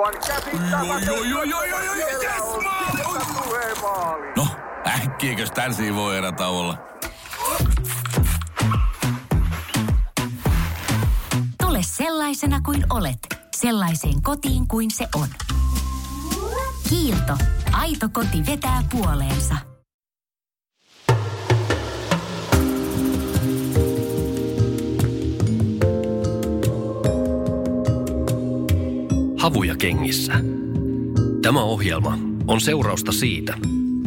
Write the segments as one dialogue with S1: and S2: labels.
S1: Aivan käsittämätöntä.
S2: Joo, joo, joo, joo, joo, joo,
S1: Siellä
S2: yes. No, äkkiäkös tän voi erä olla?
S3: Tule sellaisena kuin olet, sellaiseen kotiin kuin se on. Kiilto. Aito koti vetää puoleensa.
S4: Havuja kengissä. Tämä ohjelma on seurausta siitä,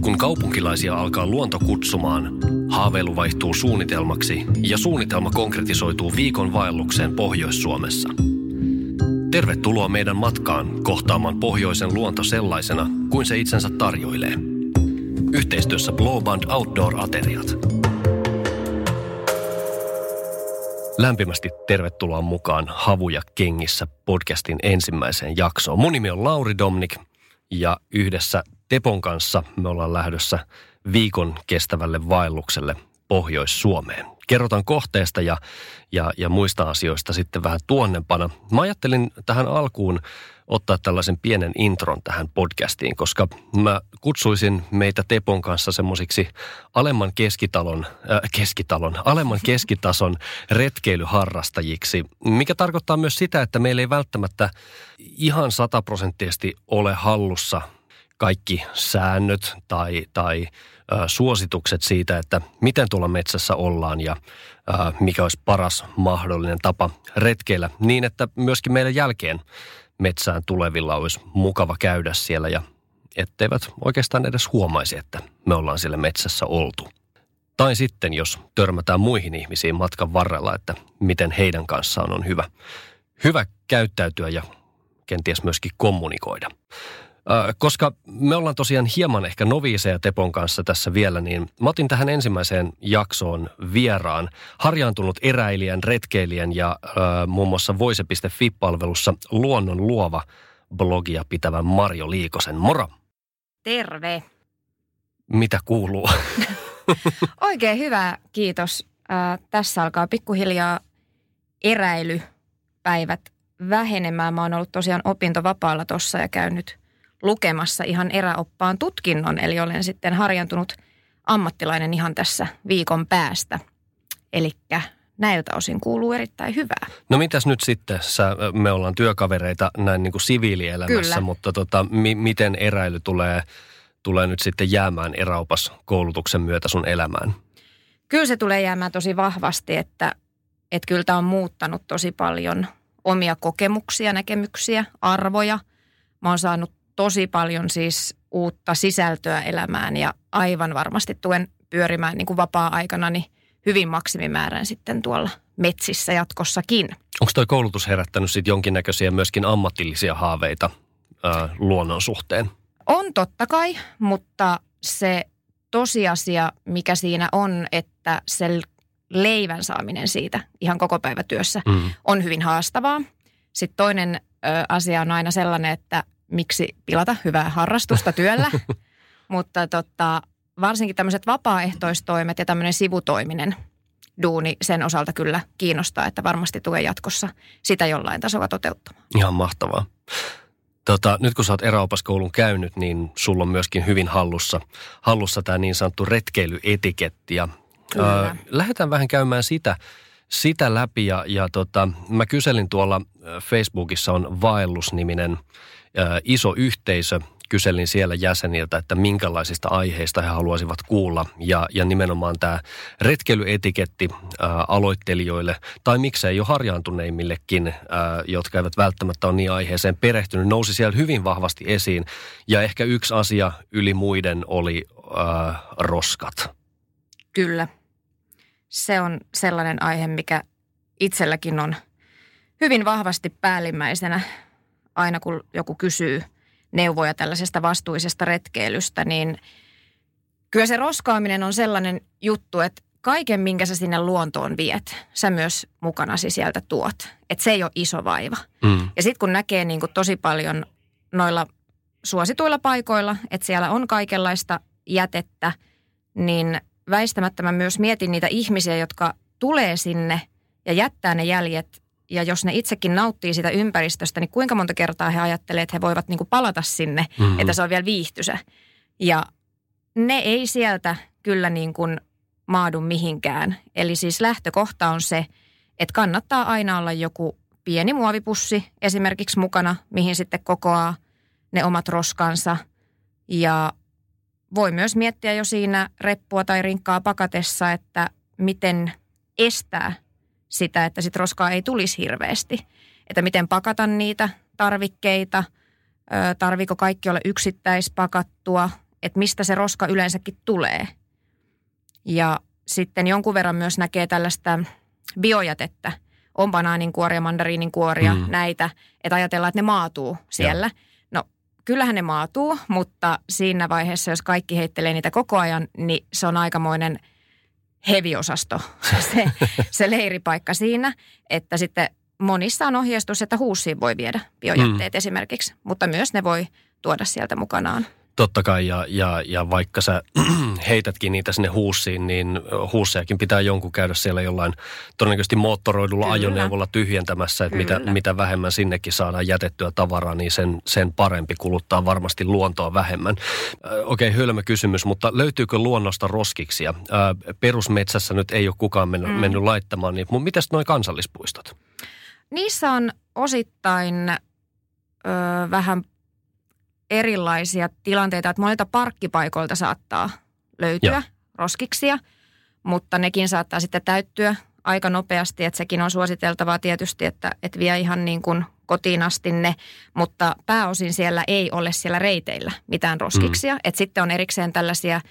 S4: kun kaupunkilaisia alkaa luonto kutsumaan, haaveilu vaihtuu suunnitelmaksi ja suunnitelma konkretisoituu viikon vaellukseen Pohjois-Suomessa. Tervetuloa meidän matkaan kohtaamaan pohjoisen luonto sellaisena kuin se itsensä tarjoilee. Yhteistyössä Blowband Outdoor-ateriat. Lämpimästi tervetuloa mukaan Havuja kengissä podcastin ensimmäiseen jaksoon. Mun nimi on Lauri Domnik ja yhdessä Tepon kanssa me ollaan lähdössä viikon kestävälle vaellukselle Pohjois-Suomeen. Kerrotaan kohteesta ja, ja, ja muista asioista sitten vähän tuonnempana. Mä ajattelin tähän alkuun ottaa tällaisen pienen intron tähän podcastiin, koska mä kutsuisin meitä Tepon kanssa semmoisiksi alemman keskitalon, äh, keskitalon, alemman keskitason retkeilyharrastajiksi, mikä tarkoittaa myös sitä, että meillä ei välttämättä ihan sataprosenttisesti ole hallussa kaikki säännöt tai, tai suositukset siitä, että miten tuolla metsässä ollaan ja mikä olisi paras mahdollinen tapa retkeillä niin, että myöskin meidän jälkeen metsään tulevilla olisi mukava käydä siellä ja etteivät oikeastaan edes huomaisi, että me ollaan siellä metsässä oltu. Tai sitten, jos törmätään muihin ihmisiin matkan varrella, että miten heidän kanssaan on hyvä, hyvä käyttäytyä ja kenties myöskin kommunikoida. Koska me ollaan tosiaan hieman ehkä noviiseja Tepon kanssa tässä vielä, niin mä otin tähän ensimmäiseen jaksoon vieraan harjaantunut eräilijän, retkeilijän ja ö, muun muassa voise.fi-palvelussa luonnon luova blogia pitävän Marjo Liikosen. Moro!
S5: Terve.
S4: Mitä kuuluu?
S5: Oikein hyvä, kiitos. Ää, tässä alkaa pikkuhiljaa eräilypäivät vähenemään. Mä oon ollut tosiaan opintovapaalla tuossa ja käynyt lukemassa ihan eräoppaan tutkinnon. Eli olen sitten harjantunut ammattilainen ihan tässä viikon päästä. Eli näiltä osin kuuluu erittäin hyvää.
S4: No mitäs nyt sitten? Sä, me ollaan työkavereita näin niin kuin siviilielämässä,
S5: Kyllä.
S4: mutta tota, mi, miten eräily tulee, tulee nyt sitten jäämään eräopas koulutuksen myötä sun elämään?
S5: Kyllä se tulee jäämään tosi vahvasti, että, että kyllä tämä on muuttanut tosi paljon omia kokemuksia, näkemyksiä, arvoja. Mä oon saanut tosi paljon siis uutta sisältöä elämään ja aivan varmasti tuen pyörimään niin kuin vapaa-aikanani hyvin maksimimäärän sitten tuolla metsissä jatkossakin.
S4: Onko toi koulutus herättänyt sitten jonkinnäköisiä myöskin ammatillisia haaveita ää, luonnon suhteen?
S5: On totta kai, mutta se tosiasia, mikä siinä on, että se leivän saaminen siitä ihan koko päivä työssä
S4: Mm.
S5: on hyvin haastavaa. Sitten toinen ö, asia on aina sellainen, että miksi pilata hyvää harrastusta työllä, mutta tota, varsinkin tämmöiset vapaaehtoistoimet ja tämmöinen sivutoiminen duuni sen osalta kyllä kiinnostaa, että varmasti tulee jatkossa sitä jollain tasolla toteuttamaan.
S4: Ihan mahtavaa. Tota, nyt kun sä oot eräopaskoulun käynyt, niin sulla on myöskin hyvin hallussa, hallussa tämä niin sanottu retkeilyetiketti. Ja, ää, lähdetään vähän käymään sitä, sitä läpi ja, ja tota, mä kyselin tuolla Facebookissa on Vaellus-niminen iso yhteisö. Kyselin siellä jäseniltä, että minkälaisista aiheista he haluaisivat kuulla. Ja, ja nimenomaan tämä retkeilyetiketti ä, aloittelijoille, tai miksei jo harjaantuneimmillekin, ä, jotka eivät välttämättä ole niin aiheeseen perehtynyt, nousi siellä hyvin vahvasti esiin. Ja ehkä yksi asia yli muiden oli ä, roskat.
S5: Kyllä. Se on sellainen aihe, mikä itselläkin on hyvin vahvasti päällimmäisenä aina kun joku kysyy neuvoja tällaisesta vastuisesta retkeilystä, niin kyllä se roskaaminen on sellainen juttu, että kaiken, minkä sä sinne luontoon viet, sä myös mukanasi sieltä tuot. Että se ei ole iso vaiva.
S4: Mm.
S5: Ja sitten kun näkee niin kuin tosi paljon noilla suosituilla paikoilla, että siellä on kaikenlaista jätettä, niin väistämättä mä myös mietin niitä ihmisiä, jotka tulee sinne ja jättää ne jäljet ja jos ne itsekin nauttii sitä ympäristöstä, niin kuinka monta kertaa he ajattelevat, että he voivat niin kuin palata sinne, mm-hmm. että se on vielä viihtysä. Ja ne ei sieltä kyllä niin kuin maadu mihinkään. Eli siis lähtökohta on se, että kannattaa aina olla joku pieni muovipussi esimerkiksi mukana, mihin sitten kokoaa ne omat roskansa. Ja voi myös miettiä jo siinä reppua tai rinkkaa pakatessa, että miten estää sitä, että sit roskaa ei tulisi hirveästi. Että miten pakata niitä tarvikkeita, tarviko kaikki olla yksittäispakattua, että mistä se roska yleensäkin tulee. Ja sitten jonkun verran myös näkee tällaista biojätettä, on banaaninkuoria, mandariininkuoria, mm. näitä, että ajatellaan, että ne maatuu siellä. Ja. No kyllähän ne maatuu, mutta siinä vaiheessa, jos kaikki heittelee niitä koko ajan, niin se on aikamoinen heviosasto, se, se leiripaikka siinä, että sitten monissa on ohjeistus, että huussiin voi viedä biojätteet mm. esimerkiksi, mutta myös ne voi tuoda sieltä mukanaan.
S4: Totta kai, ja, ja, ja vaikka sä heitätkin niitä sinne huussiin, niin huussejakin pitää jonkun käydä siellä jollain todennäköisesti moottoroidulla Kyllä. ajoneuvolla tyhjentämässä, että mitä, mitä vähemmän sinnekin saadaan jätettyä tavaraa, niin sen, sen parempi kuluttaa varmasti luontoa vähemmän. Okei, okay, hölmö kysymys, mutta löytyykö luonnosta roskiksia? Perusmetsässä nyt ei ole kukaan mennyt, mm. mennyt laittamaan, niin mutta mitäs noin kansallispuistot?
S5: Niissä on osittain ö, vähän erilaisia tilanteita, että monilta parkkipaikoilta saattaa löytyä ja. roskiksia, mutta nekin saattaa sitten täyttyä aika nopeasti, että sekin on suositeltavaa tietysti, että, että vie ihan niin kuin kotiin asti ne, mutta pääosin siellä ei ole siellä reiteillä mitään roskiksia. Mm. Että sitten on erikseen tällaisia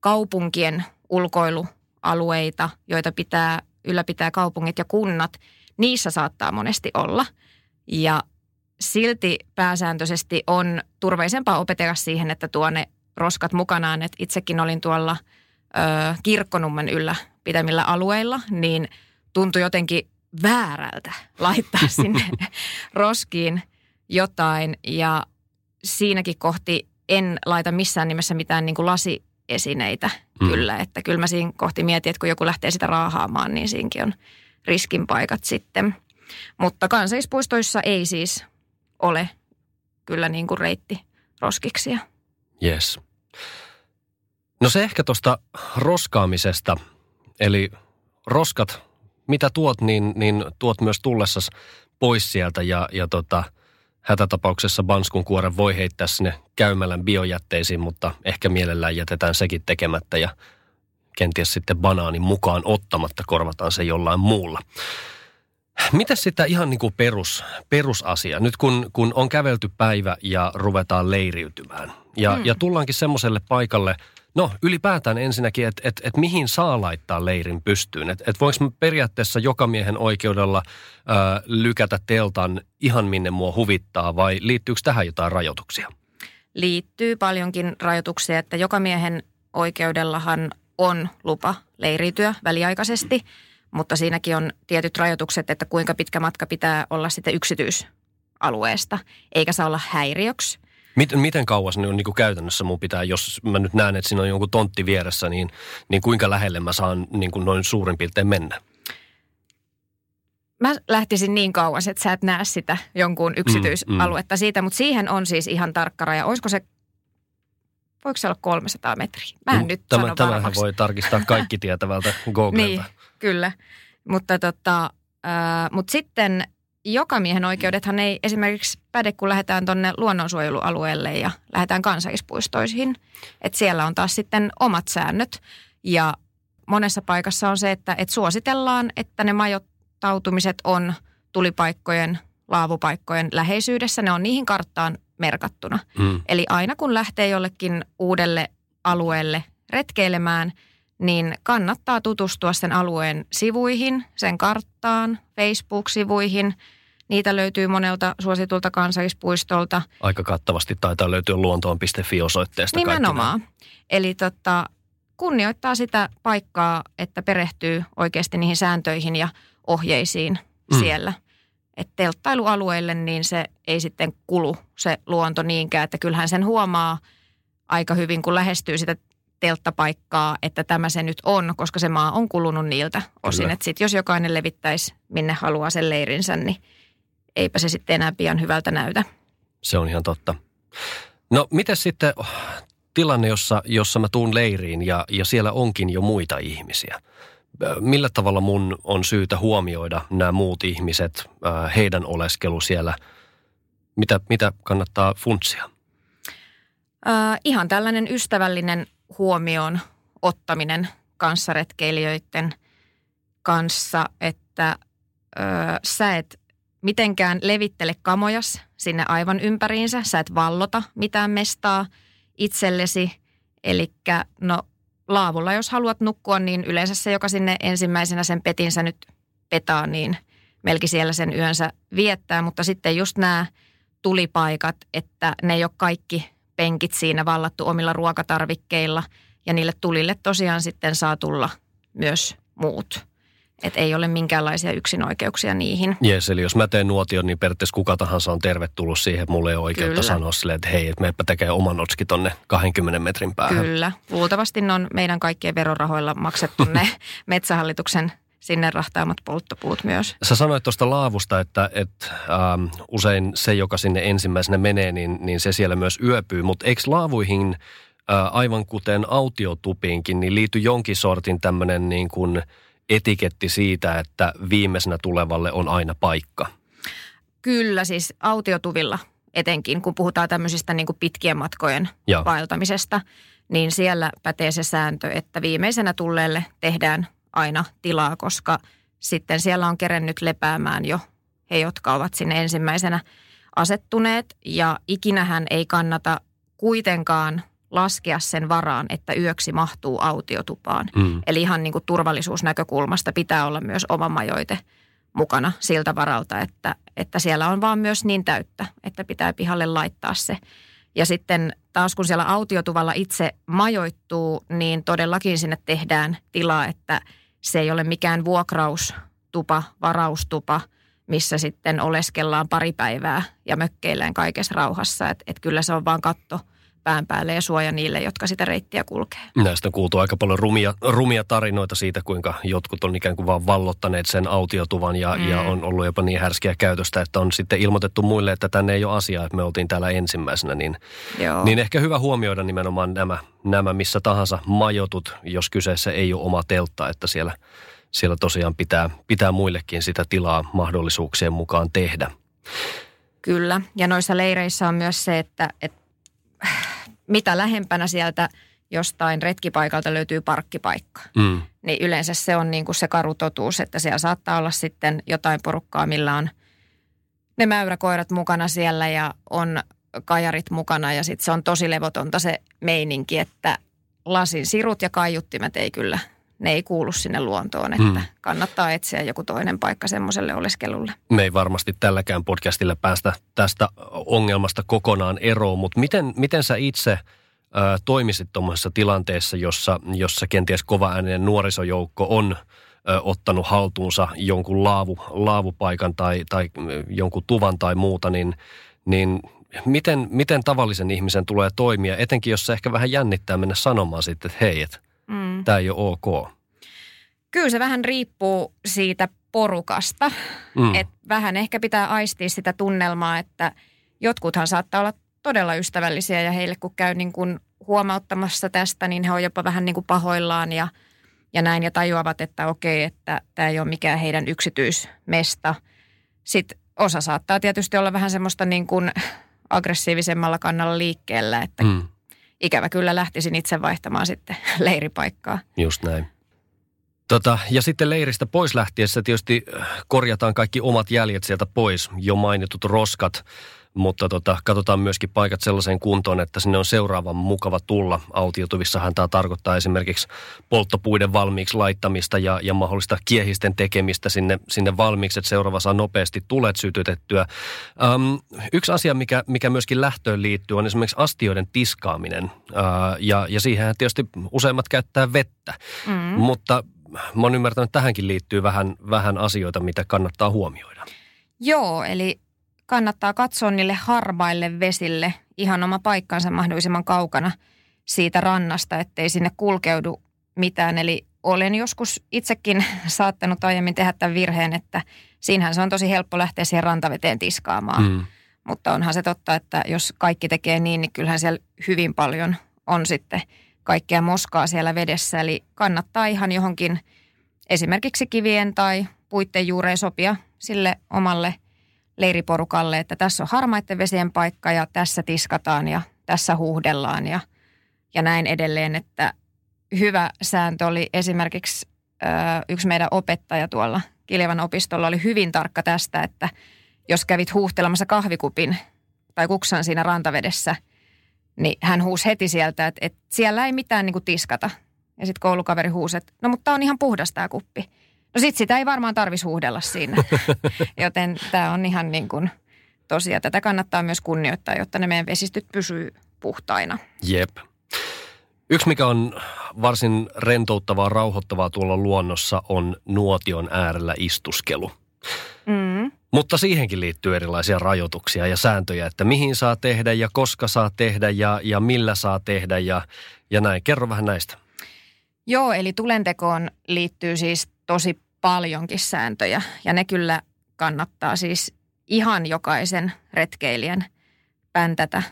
S5: kaupunkien ulkoilualueita, joita pitää ylläpitää kaupungit ja kunnat. Niissä saattaa monesti olla. Ja silti pääsääntöisesti on turvallisempaa opetella siihen, että tuo ne roskat mukanaan. Et itsekin olin tuolla ö, Kirkkonummen yllä pitämillä alueilla, niin tuntui jotenkin väärältä laittaa sinne roskiin jotain. Ja siinäkin kohti en laita missään nimessä mitään niin kuin lasiesineitä mm. kyllä. Että kyllä mä siinä kohti mietin, että kun joku lähtee sitä raahaamaan, niin siinäkin on riskin paikat sitten. Mutta kansallispuistoissa ei siis ole kyllä niin kuin reitti roskiksia.
S4: Yes. No se ehkä tuosta roskaamisesta, eli roskat, mitä tuot, niin, niin tuot myös tullessas pois sieltä ja, ja tota, hätätapauksessa Banskun kuoren voi heittää sinne käymälän biojätteisiin, mutta ehkä mielellään jätetään sekin tekemättä ja kenties sitten banaanin mukaan ottamatta korvataan se jollain muulla. Mitä sitä ihan niin kuin perus, perusasia, nyt kun, kun on kävelty päivä ja ruvetaan leiriytymään ja, mm. ja tullaankin semmoiselle paikalle, no ylipäätään ensinnäkin, että et, et mihin saa laittaa leirin pystyyn. Että et voinko periaatteessa joka miehen oikeudella ö, lykätä teltan ihan minne mua huvittaa vai liittyykö tähän jotain rajoituksia?
S5: Liittyy paljonkin rajoituksia, että joka miehen oikeudellahan on lupa leiriytyä väliaikaisesti – mutta siinäkin on tietyt rajoitukset, että kuinka pitkä matka pitää olla sitten yksityisalueesta, eikä saa olla häiriöksi.
S4: Miten, miten kauas ne on niin kuin käytännössä mun pitää, jos mä nyt näen, että siinä on jonkun tontti vieressä, niin, niin kuinka lähelle mä saan niin kuin noin suurin piirtein mennä?
S5: Mä lähtisin niin kauas, että sä et näe sitä jonkun yksityisaluetta mm, mm. siitä, mutta siihen on siis ihan tarkka raja. Olisiko se voiko se olla 300 metriä? Mä en mm, nyt
S4: tämä,
S5: sano
S4: Tämähän voi tarkistaa kaikki tietävältä Googlelta.
S5: niin, kyllä. Mutta tota, äh, mut sitten jokamiehen oikeudethan ei esimerkiksi päde, kun lähdetään tuonne luonnonsuojelualueelle ja lähdetään kansallispuistoihin. Että siellä on taas sitten omat säännöt ja monessa paikassa on se, että et suositellaan, että ne majoittautumiset on tulipaikkojen, laavupaikkojen läheisyydessä. Ne on niihin karttaan merkattuna. Mm. Eli aina kun lähtee jollekin uudelle alueelle retkeilemään, niin kannattaa tutustua sen alueen sivuihin, sen karttaan, Facebook-sivuihin. Niitä löytyy monelta suositulta kansallispuistolta.
S4: Aika kattavasti taitaa löytyä luontoon.fi-osoitteesta.
S5: Nimenomaan. Eli tota, kunnioittaa sitä paikkaa, että perehtyy oikeasti niihin sääntöihin ja ohjeisiin mm. siellä – että telttailualueille niin se ei sitten kulu se luonto niinkään, että kyllähän sen huomaa aika hyvin, kun lähestyy sitä telttapaikkaa, että tämä se nyt on, koska se maa on kulunut niiltä osin. Että sit jos jokainen levittäisi minne haluaa sen leirinsä, niin eipä se sitten enää pian hyvältä näytä.
S4: Se on ihan totta. No, miten sitten tilanne, jossa, jossa mä tuun leiriin ja, ja siellä onkin jo muita ihmisiä? Millä tavalla mun on syytä huomioida nämä muut ihmiset, heidän oleskelu siellä? Mitä, mitä kannattaa funtsia?
S5: Äh, ihan tällainen ystävällinen huomioon ottaminen kanssaretkeilijöiden kanssa, että äh, sä et mitenkään levittele kamojas sinne aivan ympäriinsä. Sä et vallota mitään mestaa itsellesi. Eli no laavulla, jos haluat nukkua, niin yleensä se, joka sinne ensimmäisenä sen petinsä nyt petaa, niin melki siellä sen yönsä viettää. Mutta sitten just nämä tulipaikat, että ne ei ole kaikki penkit siinä vallattu omilla ruokatarvikkeilla. Ja niille tulille tosiaan sitten saa tulla myös muut. Että ei ole minkäänlaisia yksinoikeuksia niihin.
S4: Jes, eli jos mä teen nuotion, niin periaatteessa kuka tahansa on tervetullut siihen. Mulle ei ole oikeutta
S5: Kyllä.
S4: sanoa silleen, että hei, että meepä tekee oman otski tonne 20 metrin päähän.
S5: Kyllä. Luultavasti ne on meidän kaikkien verorahoilla maksettu ne metsähallituksen sinne rahtaamat polttopuut myös.
S4: Sä sanoit tuosta laavusta, että, että ähm, usein se, joka sinne ensimmäisenä menee, niin, niin se siellä myös yöpyy. Mutta eikö laavuihin, äh, aivan kuten autiotupiinkin, niin liity jonkin sortin tämmöinen niin kuin etiketti siitä, että viimeisenä tulevalle on aina paikka?
S5: Kyllä siis autiotuvilla etenkin, kun puhutaan tämmöisistä niin kuin pitkien matkojen
S4: Joo.
S5: vaeltamisesta, niin siellä pätee se sääntö, että viimeisenä tulleelle tehdään aina tilaa, koska sitten siellä on kerennyt lepäämään jo he, jotka ovat sinne ensimmäisenä asettuneet. Ja ikinähän ei kannata kuitenkaan laskea sen varaan, että yöksi mahtuu autiotupaan.
S4: Mm.
S5: Eli ihan niin kuin turvallisuusnäkökulmasta pitää olla myös oma majoite mukana siltä varalta, että, että siellä on vaan myös niin täyttä, että pitää pihalle laittaa se. Ja sitten taas kun siellä autiotuvalla itse majoittuu, niin todellakin sinne tehdään tilaa, että se ei ole mikään vuokraustupa, varaustupa, missä sitten oleskellaan pari päivää ja mökkeillään kaikessa rauhassa. Että et kyllä se on vaan katto pään päälle ja suoja niille, jotka sitä reittiä kulkee.
S4: Näistä on kuultu aika paljon rumia, rumia tarinoita siitä, kuinka jotkut on ikään kuin vaan vallottaneet sen autiotuvan ja, mm. ja on ollut jopa niin härskiä käytöstä, että on sitten ilmoitettu muille, että tänne ei ole asiaa, että me oltiin täällä ensimmäisenä. Niin,
S5: Joo.
S4: niin ehkä hyvä huomioida nimenomaan nämä, nämä missä tahansa majotut, jos kyseessä ei ole oma teltta, että siellä, siellä tosiaan pitää, pitää muillekin sitä tilaa mahdollisuuksien mukaan tehdä.
S5: Kyllä, ja noissa leireissä on myös se, että, että mitä lähempänä sieltä jostain retkipaikalta löytyy parkkipaikka,
S4: Mm.
S5: niin yleensä se on niin kuin se karu totuus, että siellä saattaa olla sitten jotain porukkaa, millä on ne mäyräkoirat mukana siellä ja on kajarit mukana ja sitten se on tosi levotonta se meininki, että lasin sirut ja kaiuttimet ei kyllä, ne ei kuulu sinne luontoon, että
S4: Mm.
S5: kannattaa etsiä joku toinen paikka semmoiselle oleskelulle.
S4: me ei varmasti tälläkään podcastilla päästä tästä ongelmasta kokonaan eroon, mutta miten, miten sä itse ö, toimisit tuommoisessa tilanteessa, jossa, jossa kenties kovaääninen nuorisojoukko on ö, ottanut haltuunsa jonkun laavu, laavupaikan tai, tai jonkun tuvan tai muuta, niin, niin miten, miten tavallisen ihmisen tulee toimia, etenkin jos se ehkä vähän jännittää mennä sanomaan sitten, että hei, että
S5: Mm.
S4: tämä ei ole ok.
S5: Kyllä se vähän riippuu siitä porukasta.
S4: Mm.
S5: Et vähän ehkä pitää aistia sitä tunnelmaa, että jotkuthan saattaa olla todella ystävällisiä ja heille kun käy niin kuin huomauttamassa tästä, niin he on jopa vähän niin kuin pahoillaan ja, ja näin ja tajuavat, että okei, että tämä ei ole mikään heidän yksityismesta. Sitten osa saattaa tietysti olla vähän semmoista niin kuin aggressiivisemmalla kannalla liikkeellä, että
S4: mm.
S5: Ikävä kyllä lähtisin itse vaihtamaan sitten leiripaikkaa.
S4: Just näin. Tota, ja sitten leiristä pois lähtiessä tietysti äh, korjataan kaikki omat jäljet sieltä pois, jo mainitut roskat, mutta tota, katsotaan myöskin paikat sellaiseen kuntoon, että sinne on seuraavan mukava tulla. Autiotuvissahan tämä tarkoittaa esimerkiksi polttopuiden valmiiksi laittamista ja, ja mahdollista kiehisten tekemistä sinne, sinne valmiiksi, että seuraava saa nopeasti tulet sytytettyä. Öm, yksi asia, mikä, mikä myöskin lähtöön liittyy, on esimerkiksi astioiden tiskaaminen. Ää, ja, ja siihen tietysti useimmat käyttää vettä,
S5: Mm.
S4: mutta mä oon ymmärtänyt, että tähänkin liittyy vähän, vähän asioita, mitä kannattaa huomioida.
S5: Joo, eli kannattaa katsoa niille harmaille vesille ihan oma paikkansa mahdollisimman kaukana siitä rannasta, ettei sinne kulkeudu mitään. Eli olen joskus itsekin saattanut aiemmin tehdä tämän virheen, että siinähän se on tosi helppo lähteä siihen rantaveteen tiskaamaan. Mm. Mutta onhan se totta, että jos kaikki tekee niin, niin kyllähän siellä hyvin paljon on sitten kaikkea moskaa siellä vedessä. Eli kannattaa ihan johonkin esimerkiksi kivien tai puitten juureen sopia sille omalle leiriporukalle, että tässä on harmaiden vesien paikka ja tässä tiskataan ja tässä huuhdellaan ja, ja näin edelleen. Että hyvä sääntö oli esimerkiksi ö, yksi meidän opettaja tuolla Kiljavan opistolla oli hyvin tarkka tästä, että jos kävit huuhtelemassa kahvikupin tai kuksan siinä rantavedessä, niin hän huusi heti sieltä, että, että siellä ei mitään niin kuin tiskata. Ja sitten koulukaveri huusi, että no mutta tämä on ihan puhdas tämä kuppi. No sit sitä ei varmaan tarvisi huudella siinä. Joten tämä on ihan niin kuin tosiaan. Tätä kannattaa myös kunnioittaa, jotta ne meidän vesistöt pysyy puhtaina.
S4: Jep. Yksi, mikä on varsin rentouttavaa, rauhoittavaa tuolla luonnossa, on nuotion äärellä istuskelu. Mm. Mutta siihenkin liittyy erilaisia rajoituksia ja sääntöjä, että mihin saa tehdä ja koska saa tehdä ja, ja millä saa tehdä ja, ja näin. Kerro vähän näistä.
S5: Joo, eli tulentekoon liittyy siis tosi paljonkin sääntöjä ja ne kyllä kannattaa siis ihan jokaisen retkeilijän päntätä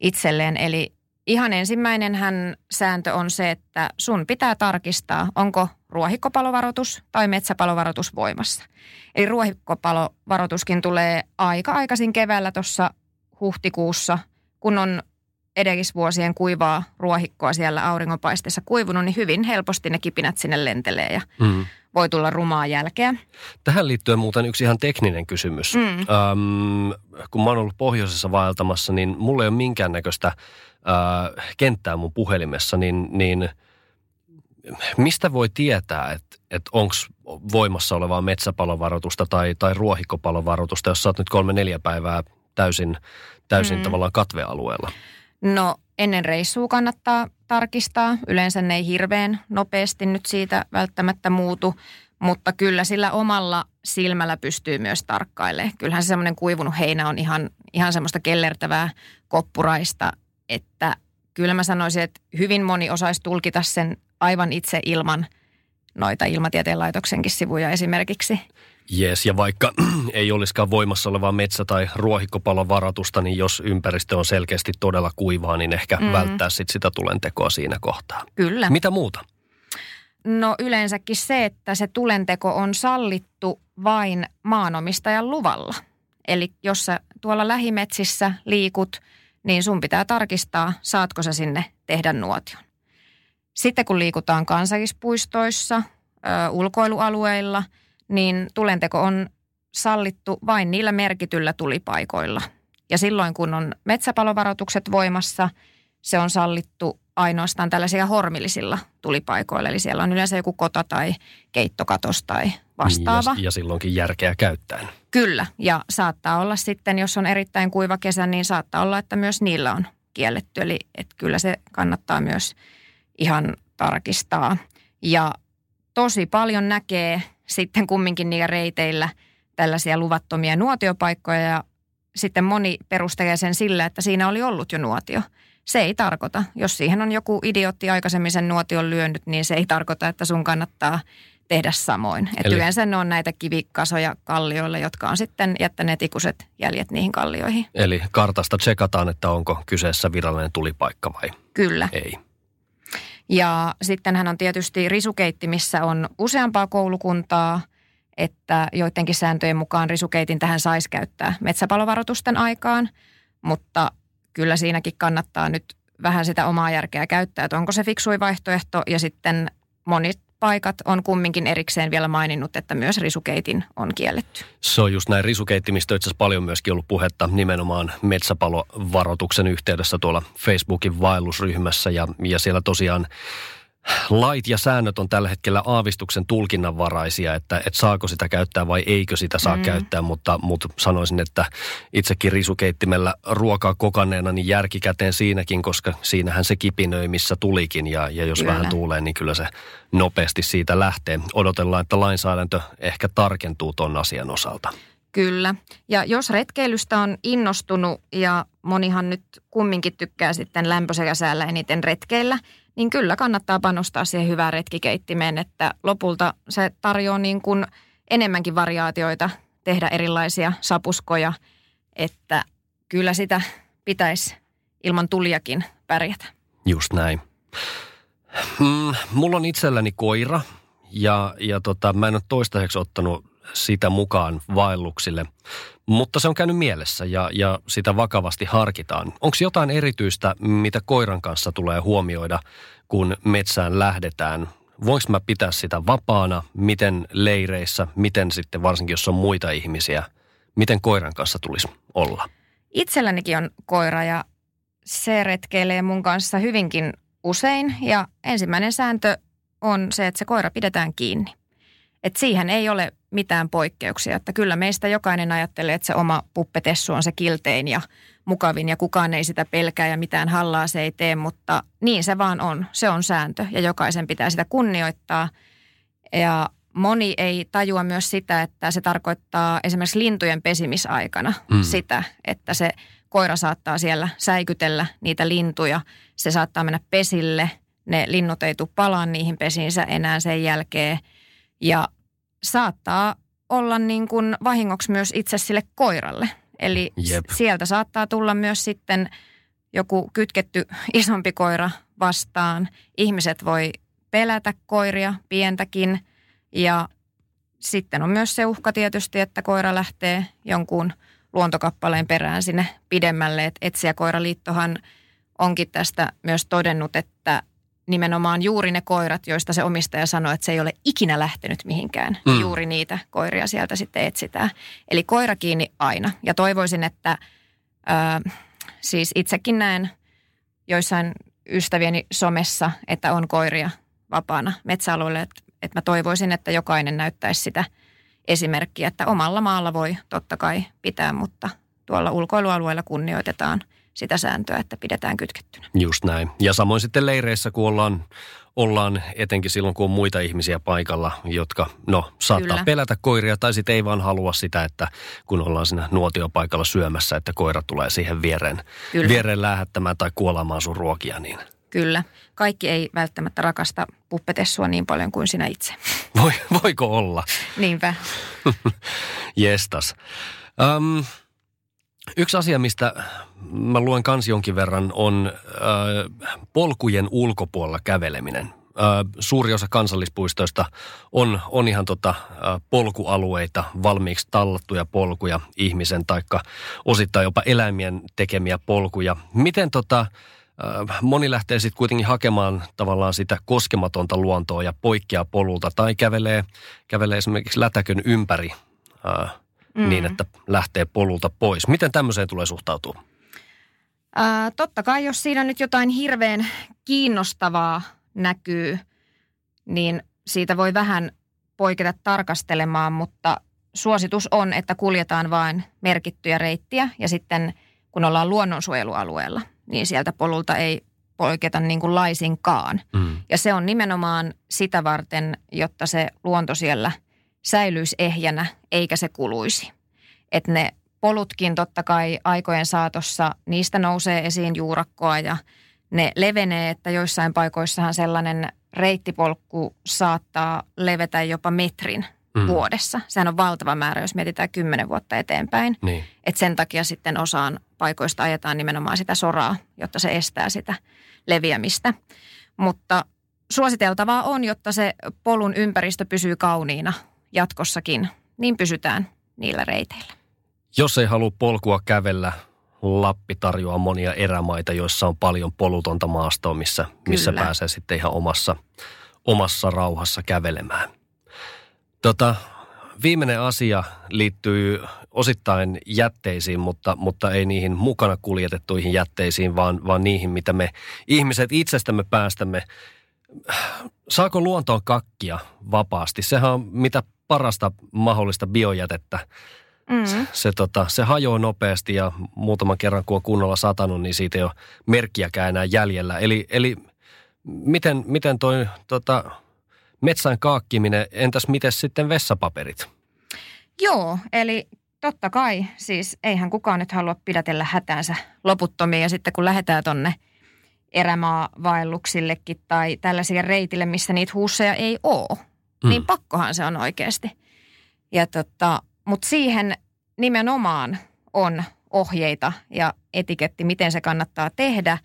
S5: itselleen. Eli ihan ensimmäinen hän sääntö on se, että sun pitää tarkistaa, onko ruohikkopalovaroitus tai metsäpalovaroitus voimassa. Eli ruohikkopalovaroituskin tulee aika aikaisin keväällä tuossa huhtikuussa, kun on edellisvuosien kuivaa ruohikkoa siellä auringonpaisteessa kuivunut, niin hyvin helposti ne kipinät sinne lentelee ja mm. voi tulla rumaa jälkeä.
S4: Tähän liittyen muuten yksi ihan tekninen kysymys. Mm. Öm, kun mä oon ollut pohjoisessa vaeltamassa, niin mulla ei ole minkäännäköistä äh, kenttää mun puhelimessa, niin, niin mistä voi tietää, että, että onko voimassa olevaa metsäpalovaroitusta tai, tai ruohikkopalovaroitusta, jos sä oot nyt kolme-neljä päivää täysin, täysin mm. tavallaan katvealueella?
S5: No ennen reissua kannattaa tarkistaa. Yleensä ne ei hirveän nopeasti nyt siitä välttämättä muutu, mutta kyllä sillä omalla silmällä pystyy myös tarkkailemaan. Kyllähän se semmoinen kuivunut heinä on ihan, ihan semmoista kellertävää koppuraista, että kyllä mä sanoisin, että hyvin moni osaisi tulkita sen aivan itse ilman noita ilmatieteen laitoksenkin sivuja esimerkiksi.
S4: Jees, ja vaikka ei olisikaan voimassa olevaa metsä- tai ruohikkopalon varatusta, niin jos ympäristö on selkeästi todella kuivaa, niin ehkä mm. välttää sit sitä tulentekoa siinä kohtaa.
S5: Kyllä.
S4: Mitä muuta?
S5: No yleensäkin se, että se tulenteko on sallittu vain maanomistajan luvalla. Eli jos sä tuolla lähimetsissä liikut, niin sun pitää tarkistaa, saatko sä sinne tehdä nuotion. Sitten kun liikutaan kansallispuistoissa, ö, ulkoilualueilla – niin tulenteko on sallittu vain niillä merkityllä tulipaikoilla. Ja silloin kun on metsäpalovaroitukset voimassa, se on sallittu ainoastaan tällaisia hormillisilla tulipaikoilla. Eli siellä on yleensä joku kota tai keittokatos tai vastaava.
S4: Ja, ja silloinkin järkeä käyttäen.
S5: Kyllä, ja saattaa olla sitten, jos on erittäin kuiva kesä, niin saattaa olla, että myös niillä on kielletty. Eli että kyllä se kannattaa myös ihan tarkistaa. Ja tosi paljon näkee sitten kumminkin niillä reiteillä tällaisia luvattomia nuotiopaikkoja ja sitten moni perustelee sen sillä, että siinä oli ollut jo nuotio. Se ei tarkoita. Jos siihen on joku idiotti aikaisemmin sen nuotion lyönyt, niin se ei tarkoita, että sun kannattaa tehdä samoin. Et Eli... yleensä ne on näitä kivikasoja kallioille, jotka on sitten jättäneet ikuiset jäljet niihin kallioihin.
S4: Eli kartasta tsekataan, että onko kyseessä virallinen tulipaikka vai
S5: Kyllä.
S4: ei.
S5: Ja sitten hän on tietysti risukeittimissä on useampaa koulukuntaa, että joidenkin sääntöjen mukaan risukeitin tähän saisi käyttää metsäpalovaroitusten aikaan, mutta kyllä siinäkin kannattaa nyt vähän sitä omaa järkeä käyttää, että onko se fiksui vaihtoehto. Ja sitten monit paikat on kumminkin erikseen vielä maininnut, että myös risukeitin on kielletty.
S4: Se on just näin. Risukeitimistä itse asiassa paljon myöskin ollut puhetta nimenomaan metsäpalovaroituksen yhteydessä tuolla Facebookin vaellusryhmässä. Ja, ja siellä tosiaan lait ja säännöt on tällä hetkellä aavistuksen tulkinnanvaraisia, että, että saako sitä käyttää vai eikö sitä saa mm. käyttää, mutta, mutta sanoisin, että itsekin risukeittimellä ruokaa kokanneena, niin järkikäteen siinäkin, koska siinähän se kipinöi, missä tulikin ja, ja jos kyllä. vähän tuulee, niin kyllä se nopeasti siitä lähtee. Odotellaan, että lainsäädäntö ehkä tarkentuu tuon asian osalta.
S5: Kyllä. Ja jos retkeilystä on innostunut ja monihan nyt kumminkin tykkää sitten lämpöisellä säällä eniten retkeillä, niin kyllä kannattaa panostaa siihen hyvään retkikeittimeen, että lopulta se tarjoaa niin kuin enemmänkin variaatioita tehdä erilaisia sapuskoja, että kyllä sitä pitäisi ilman tuliakin pärjätä.
S4: Just näin. Mm, mulla on itselläni koira ja, ja tota, mä en ole toistaiseksi ottanut sitä mukaan vaelluksille, mutta se on käynyt mielessä ja, ja sitä vakavasti harkitaan. Onko jotain erityistä, mitä koiran kanssa tulee huomioida, kun metsään lähdetään? Voinko mä pitää sitä vapaana? Miten leireissä? Miten sitten varsinkin, jos on muita ihmisiä? Miten koiran kanssa tulisi olla?
S5: Itsellänikin on koira ja se retkeilee mun kanssa hyvinkin usein ja ensimmäinen sääntö on se, että se koira pidetään kiinni. Et siihen ei ole mitään poikkeuksia, että kyllä meistä jokainen ajattelee, että se oma puppetessu on se kiltein ja mukavin ja kukaan ei sitä pelkää ja mitään hallaa se ei tee, mutta niin se vaan on. Se on sääntö ja jokaisen pitää sitä kunnioittaa. Ja moni ei tajua myös sitä, että se tarkoittaa esimerkiksi lintujen pesimisaikana mm. sitä, että se koira saattaa siellä säikytellä niitä lintuja. Se saattaa mennä pesille, ne linnut ei tule palaan niihin pesiinsä enää sen jälkeen. Ja saattaa olla niin kuin vahingoksi myös itse sille koiralle. Eli Jep. sieltä saattaa tulla myös sitten joku kytketty isompi koira vastaan. Ihmiset voi pelätä koiria, pientäkin. Ja sitten on myös se uhka tietysti, että koira lähtee jonkun luontokappaleen perään sinne pidemmälle. Et Etsijäkoiraliittohan onkin tästä myös todennut, että nimenomaan juuri ne koirat, joista se omistaja sanoi, että se ei ole ikinä lähtenyt mihinkään. Mm. Juuri niitä koiria sieltä sitten etsitään. Eli koira kiinni aina. Ja toivoisin, että äh, siis itsekin näen joissain ystävieni somessa, että on koiria vapaana metsäalueelle. Että et mä toivoisin, että jokainen näyttäisi sitä esimerkkiä, että omalla maalla voi totta kai pitää, mutta tuolla ulkoilualueella kunnioitetaan – sitä sääntöä, että pidetään kytkettynä.
S4: Just näin. Ja samoin sitten leireissä, kun ollaan, ollaan etenkin silloin, kun on muita ihmisiä paikalla, jotka no, saattaa Kyllä. pelätä koiria tai sitten ei vaan halua sitä, että kun ollaan siinä nuotiopaikalla syömässä, että koira tulee siihen viereen, viereen lähettämään tai kuolaamaan sun ruokia, niin
S5: Kyllä. Kaikki ei välttämättä rakasta puppetessua niin paljon kuin sinä itse.
S4: Voi, voiko olla?
S5: Niinpä.
S4: Jestas. Um, Yksi asia, mistä mä luen kans jonkin verran, on äh, polkujen ulkopuolella käveleminen. Äh, suuri osa kansallispuistoista on, on ihan tota, äh, polkualueita, valmiiksi tallattuja polkuja ihmisen taikka osittain jopa eläimien tekemiä polkuja. Miten tota, äh, moni lähtee sitten kuitenkin hakemaan tavallaan sitä koskematonta luontoa ja poikkeaa polulta tai kävelee, kävelee esimerkiksi lätäkön ympäri äh, – mm. niin, että lähtee polulta pois. Miten tämmöiseen tulee suhtautua?
S5: Ää, totta kai, jos siinä nyt jotain hirveän kiinnostavaa näkyy, niin siitä voi vähän poiketa tarkastelemaan, mutta suositus on, että kuljetaan vain merkittyjä reittiä ja sitten kun ollaan luonnonsuojelualueella, niin sieltä polulta ei poiketa niin kuin laisinkaan. Mm. Ja se on nimenomaan sitä varten, jotta se luonto siellä – säilyisi ehjänä eikä se kuluisi. Että ne polutkin totta kai aikojen saatossa, niistä nousee esiin juurakkoa ja ne levenee, että joissain paikoissahan sellainen reittipolkku saattaa levetä jopa metrin mm. vuodessa. Sehän on valtava määrä, jos mietitään kymmenen vuotta eteenpäin.
S4: Niin.
S5: Et sen takia sitten osaan paikoista ajetaan nimenomaan sitä soraa, jotta se estää sitä leviämistä. Mutta suositeltavaa on, jotta se polun ympäristö pysyy kauniina jatkossakin, niin pysytään niillä reiteillä.
S4: Jos ei halua polkua kävellä, Lappi tarjoaa monia erämaita, joissa on paljon polutonta maastoa, missä, missä pääsee sitten ihan omassa, omassa rauhassa kävelemään. Tota, viimeinen asia liittyy osittain jätteisiin, mutta, mutta ei niihin mukana kuljetettuihin jätteisiin, vaan, vaan niihin, mitä me ihmiset itsestämme päästämme. Saako luontoon kakkia vapaasti? Sehän on mitä parasta mahdollista biojätettä. Mm. Se, tota, se hajoaa nopeasti ja muutaman kerran kun on kunnolla satanut, niin siitä ei ole merkkiäkään enää jäljellä. Eli, eli miten, miten toi tota, metsän kaakkiminen, entäs miten sitten vessapaperit?
S5: Joo, eli totta kai. Siis eihän kukaan nyt halua pidätellä hätäänsä loputtomiin. Ja sitten kun lähdetään tonne erämaavaelluksillekin tai tällaisia reitille, missä niitä huusseja ei ole, mm. niin pakkohan se on oikeasti. Ja tota, Mutta siihen nimenomaan on ohjeita ja etiketti, miten se kannattaa tehdä.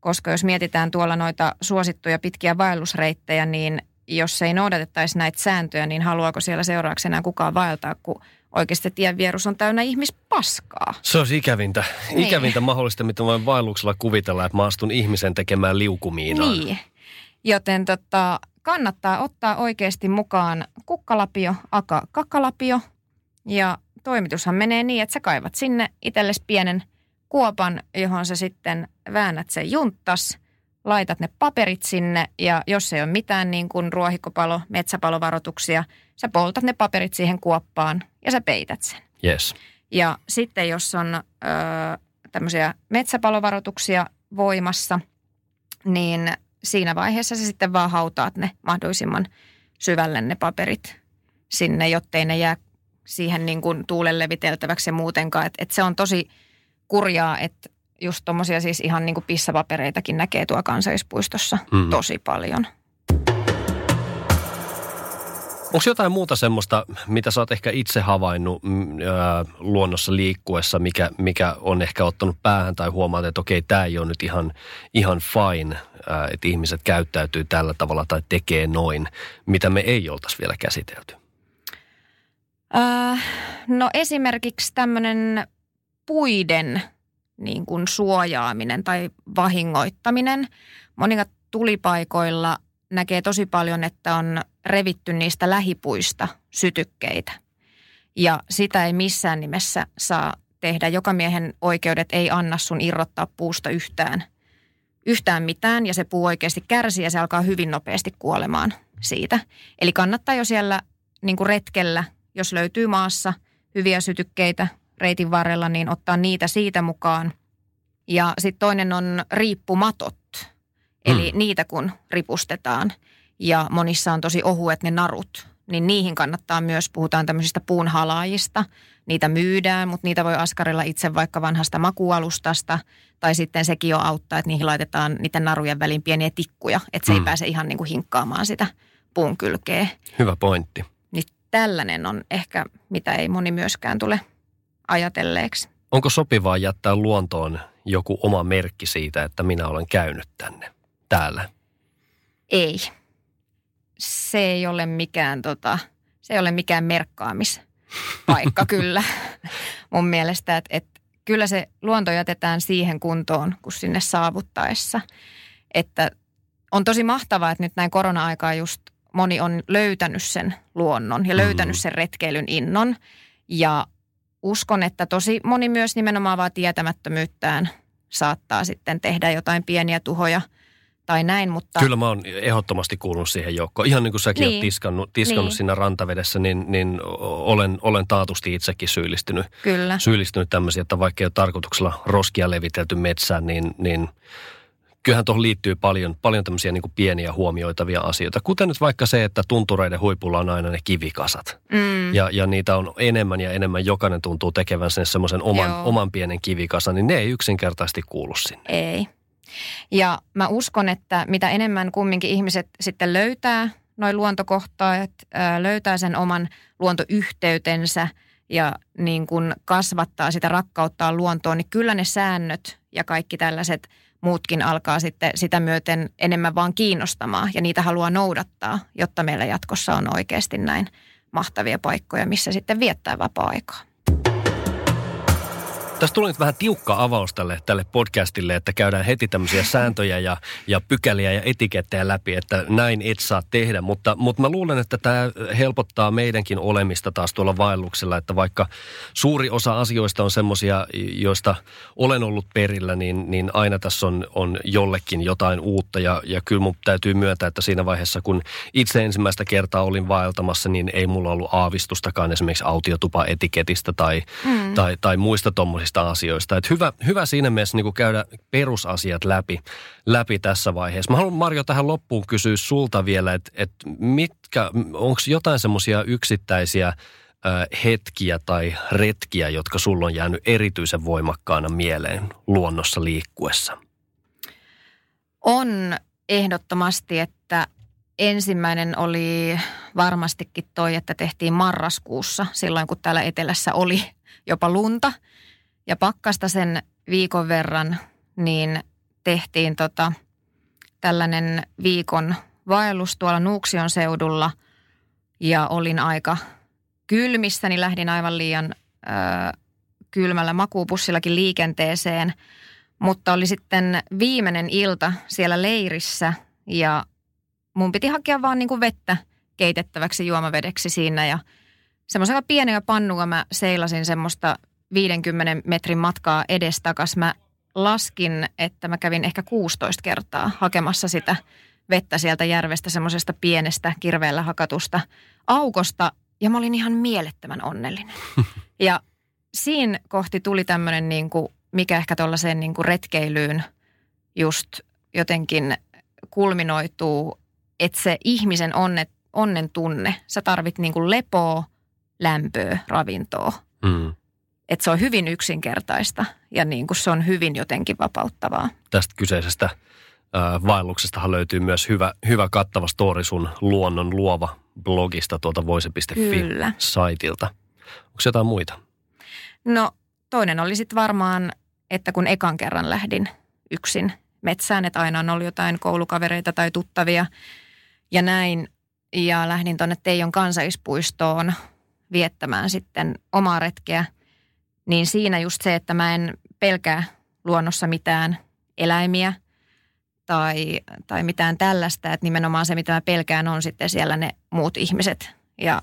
S5: Koska jos mietitään tuolla noita suosittuja pitkiä vaellusreittejä, niin jos ei noudatettaisi näitä sääntöjä, niin haluaako siellä seuraavaksi enää kukaan vaeltaa, kun oikeasti tien vierus on täynnä ihmispaskaa.
S4: Se olisi ikävintä. Niin. Ikävintä mahdollista, mitä voin vaelluksella kuvitella, että mä astun ihmisen tekemään liukumiinaan.
S5: Niin. Joten tota, kannattaa ottaa oikeasti mukaan kukkalapio, aka kakalapio. Ja toimitushan menee niin, että sä kaivat sinne itsellesi pienen kuopan, johon sä sitten väännät sen junttas, laitat ne paperit sinne ja jos ei ole mitään niin kuin ruohikopalo, metsäpalovaroituksia, sä poltat ne paperit siihen kuoppaan ja sä peität sen.
S4: Yes.
S5: Ja sitten jos on ö, tämmöisiä metsäpalovaroituksia voimassa, niin siinä vaiheessa sä sitten vaan hautaat ne mahdollisimman syvälle ne paperit sinne, jottei ne jää siihen niin kuin tuulen leviteltäväksi ja muutenkaan. Että et se on tosi kurjaa, että just tommosia siis ihan niin kuin pissapapereitakin näkee tuo kansallispuistossa mm. tosi paljon.
S4: Onko jotain muuta semmoista, mitä sä oot ehkä itse havainnut mm, ää, luonnossa liikkuessa, mikä, mikä on ehkä ottanut päähän tai huomaat, että okei, tämä ei ole nyt ihan, ihan fine, ää, että ihmiset käyttäytyy tällä tavalla tai tekee noin, mitä me ei oltaisi vielä käsitelty?
S5: Äh, no esimerkiksi tämmöinen puiden niin kuin suojaaminen tai vahingoittaminen. Monilla tulipaikoilla näkee tosi paljon, että on revitty niistä lähipuista sytykkeitä. Ja sitä ei missään nimessä saa tehdä. Joka miehen oikeudet ei anna sun irrottaa puusta yhtään, yhtään mitään ja se puu oikeasti kärsii ja se alkaa hyvin nopeasti kuolemaan siitä. Eli kannattaa jo siellä niin kuin retkellä, jos löytyy maassa hyviä sytykkeitä reitin varrella, niin ottaa niitä siitä mukaan. Ja sitten toinen on riippumatot, eli hmm. niitä kun ripustetaan ja monissa on tosi ohuet ne narut, niin niihin kannattaa myös, puhutaan tämmöisistä puunhalaajista. Niitä myydään, mutta niitä voi askarilla itse vaikka vanhasta makualustasta. Tai sitten sekin jo auttaa, että niihin laitetaan niiden narujen väliin pieniä tikkuja, että se mm. ei pääse ihan niin kuin hinkkaamaan sitä puun kylkeä.
S4: Hyvä pointti.
S5: Niin tällainen on ehkä, mitä ei moni myöskään tule ajatelleeksi.
S4: Onko sopivaa jättää luontoon joku oma merkki siitä, että minä olen käynyt tänne, täällä?
S5: Ei. Se ei ole mikään, tota, se ei ole mikään merkkaamispaikka kyllä mun mielestä. Että et, kyllä se luonto jätetään siihen kuntoon, kun sinne saavuttaessa. Että on tosi mahtavaa, että nyt näin korona-aikaa just moni on löytänyt sen luonnon ja löytänyt mm. sen retkeilyn innon. Ja uskon, että tosi moni myös nimenomaan vaan tietämättömyyttään saattaa sitten tehdä jotain pieniä tuhoja tai näin, mutta...
S4: Kyllä mä oon ehdottomasti kuulunut siihen joukkoon. Ihan niin kuin säkin niin. oot tiskannut, tiskannut niin. siinä rantavedessä, niin, niin olen, olen taatusti itsekin syyllistynyt.
S5: Kyllä.
S4: Syyllistynyt tämmöisiä, että vaikka ei ole tarkoituksella roskia levitelty metsään, niin, niin – kyllähän tuohon liittyy paljon, paljon tämmöisiä niin kuin pieniä huomioitavia asioita. Kuten nyt vaikka se, että tuntureiden huipulla on aina ne kivikasat. Mm. Ja, ja niitä on enemmän ja enemmän. Jokainen tuntuu tekevän sen semmoisen oman, oman pienen kivikasan, niin ne ei yksinkertaisesti kuulu sinne.
S5: Ei. Ja mä uskon, että mitä enemmän kumminkin ihmiset sitten löytää noin luontokohtaat, löytää sen oman luontoyhteytensä ja niin kuin kasvattaa sitä rakkauttaa luontoon, niin kyllä ne säännöt ja kaikki tällaiset – muutkin alkaa sitten sitä myöten enemmän vaan kiinnostamaan ja niitä haluaa noudattaa, jotta meillä jatkossa on oikeasti näin mahtavia paikkoja, missä sitten viettää vapaa-aikaa.
S4: Tässä tuli nyt vähän tiukka avaus tälle, tälle podcastille, että käydään heti tämmöisiä sääntöjä ja, ja pykäliä ja etikettejä läpi, että näin et saa tehdä. Mutta, mutta mä luulen, että tämä helpottaa meidänkin olemista taas tuolla vaelluksella, että vaikka suuri osa asioista on semmoisia, joista olen ollut perillä, niin, niin aina tässä on, on jollekin jotain uutta. Ja, ja kyllä mun täytyy myöntää, että siinä vaiheessa, kun itse ensimmäistä kertaa olin vaeltamassa, niin ei mulla ollut aavistustakaan esimerkiksi autiotupa-etiketistä tai, mm. tai, tai muista tuommoisista monista asioista. Et hyvä, hyvä siinä mielessä niin käydä perusasiat läpi, läpi tässä vaiheessa. Mä haluan Marjo tähän loppuun kysyä sulta vielä, että et mitkä, onko jotain semmoisia yksittäisiä hetkiä tai retkiä, jotka sulla on jäänyt erityisen voimakkaana mieleen luonnossa liikkuessa?
S5: On ehdottomasti, että ensimmäinen oli varmastikin toi, että tehtiin marraskuussa, silloin kun täällä etelässä oli jopa lunta ja pakkasta sen viikon verran, niin tehtiin tota, tällainen viikon vaellus tuolla Nuuksion seudulla ja olin aika kylmissä, niin lähdin aivan liian ö, kylmällä makuupussillakin liikenteeseen. Mutta oli sitten viimeinen ilta siellä leirissä ja mun piti hakea vaan niin kuin vettä keitettäväksi juomavedeksi siinä ja semmoisella pienellä pannulla mä seilasin semmoista 50 metrin matkaa edestakas. Mä laskin, että mä kävin ehkä 16 kertaa hakemassa sitä vettä sieltä järvestä semmoisesta pienestä kirveellä hakatusta aukosta ja mä olin ihan mielettömän onnellinen. Ja siinä kohti tuli tämmöinen niin kuin, mikä ehkä tuollaiseen niin kuin retkeilyyn just jotenkin kulminoituu, että se ihmisen onne, onnen tunne, sä tarvit niin kuin lepoa, lämpöä, ravintoa. Mm. Että se on hyvin yksinkertaista ja niin kuin se on hyvin jotenkin vapauttavaa.
S4: Tästä kyseisestä vaelluksestahan löytyy myös hyvä, hyvä kattava story sun luonnon luova blogista tuolta voise.fi-saitilta. Onko jotain muita?
S5: No toinen oli sitten varmaan, että kun ekan kerran lähdin yksin metsään, että aina on ollut jotain koulukavereita tai tuttavia ja näin. Ja lähdin tuonne Teijon kansallispuistoon viettämään sitten omaa retkeä. Niin siinä just se, että mä en pelkää luonnossa mitään eläimiä tai, tai mitään tällaista. Että nimenomaan se, mitä mä pelkään, on sitten siellä ne muut ihmiset ja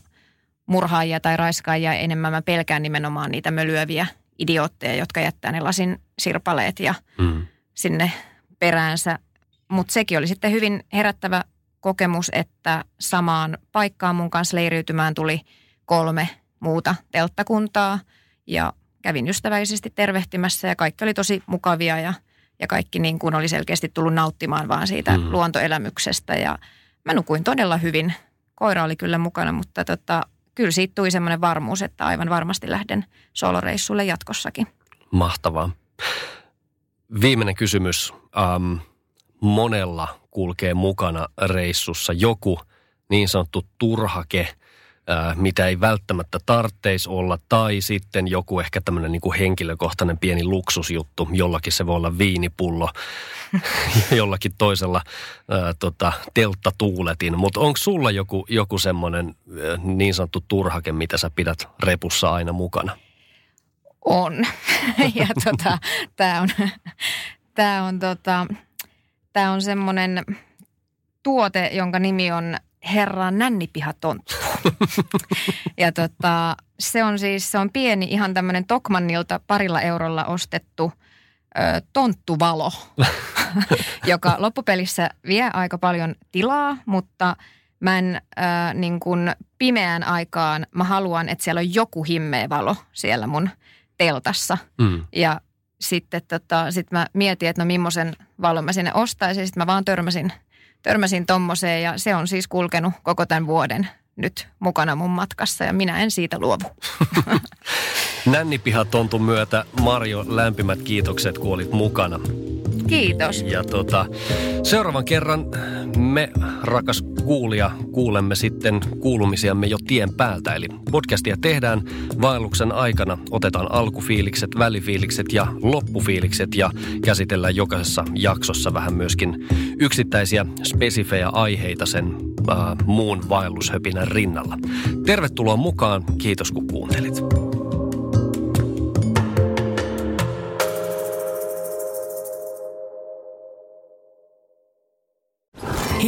S5: murhaajia tai raiskaajia. Enemmän mä pelkään nimenomaan niitä mölyäviä idiootteja, jotka jättää ne lasin sirpaleet ja mm. sinne peräänsä. Mutta sekin oli sitten hyvin herättävä kokemus, että samaan paikkaan mun kanssa leiriytymään tuli kolme muuta telttakuntaa ja kävin ystävällisesti tervehtimässä ja kaikki oli tosi mukavia ja, ja kaikki niin kuin oli selkeästi tullut nauttimaan vaan siitä mm. luontoelämyksestä ja mä nukuin todella hyvin. Koira oli kyllä mukana, mutta tota, kyllä siitä tuli semmoinen varmuus, että aivan varmasti lähden soloreissulle jatkossakin.
S4: Mahtavaa. Viimeinen kysymys. Ähm, monella kulkee mukana reissussa joku niin sanottu turhake, äh, mitä ei välttämättä tarvitsisi olla, tai sitten joku ehkä tämmöinen niin henkilökohtainen pieni luksusjuttu. Jollakin se voi olla viinipullo, jollakin toisella ää, tota, telttatuuletin. Mutta onko sulla joku, joku semmoinen äh, niin sanottu turhake, mitä sä pidät repussa aina mukana?
S5: On. ja tota, tämä on, tää on tota, Tämä on semmoinen tuote, jonka nimi on Herra Nännipiha-tonttu. Ja tota, se on siis, se on pieni ihan tämmöinen Tokmannilta parilla eurolla ostettu ö, tonttuvalo, joka loppupelissä vie aika paljon tilaa, mutta mä en ö, niin kuin pimeään aikaan, mä haluan, että siellä on joku himmeä valo siellä mun teltassa. Mm. Ja sitten tota, sit mä mietin, että no millaisen valon mä sinne ostaisin. Sitten mä vaan törmäsin, törmäsin tommoseen ja se on siis kulkenut koko tämän vuoden nyt mukana mun matkassa ja minä en siitä luovu.
S4: Nännipiha-tontun myötä Marjo, lämpimät kiitokset, kun olit mukana.
S5: Kiitos.
S4: Ja tota, seuraavan kerran me, rakas kuulija, kuulemme sitten kuulumisiamme jo tien päältä. Eli podcastia tehdään vaelluksen aikana. Otetaan alkufiilikset, välifiilikset ja loppufiilikset ja käsitellään jokaisessa jaksossa vähän myöskin yksittäisiä spesifejä aiheita sen äh, muun vaellushöpinän rinnalla. Tervetuloa mukaan. Kiitos kun kuuntelit.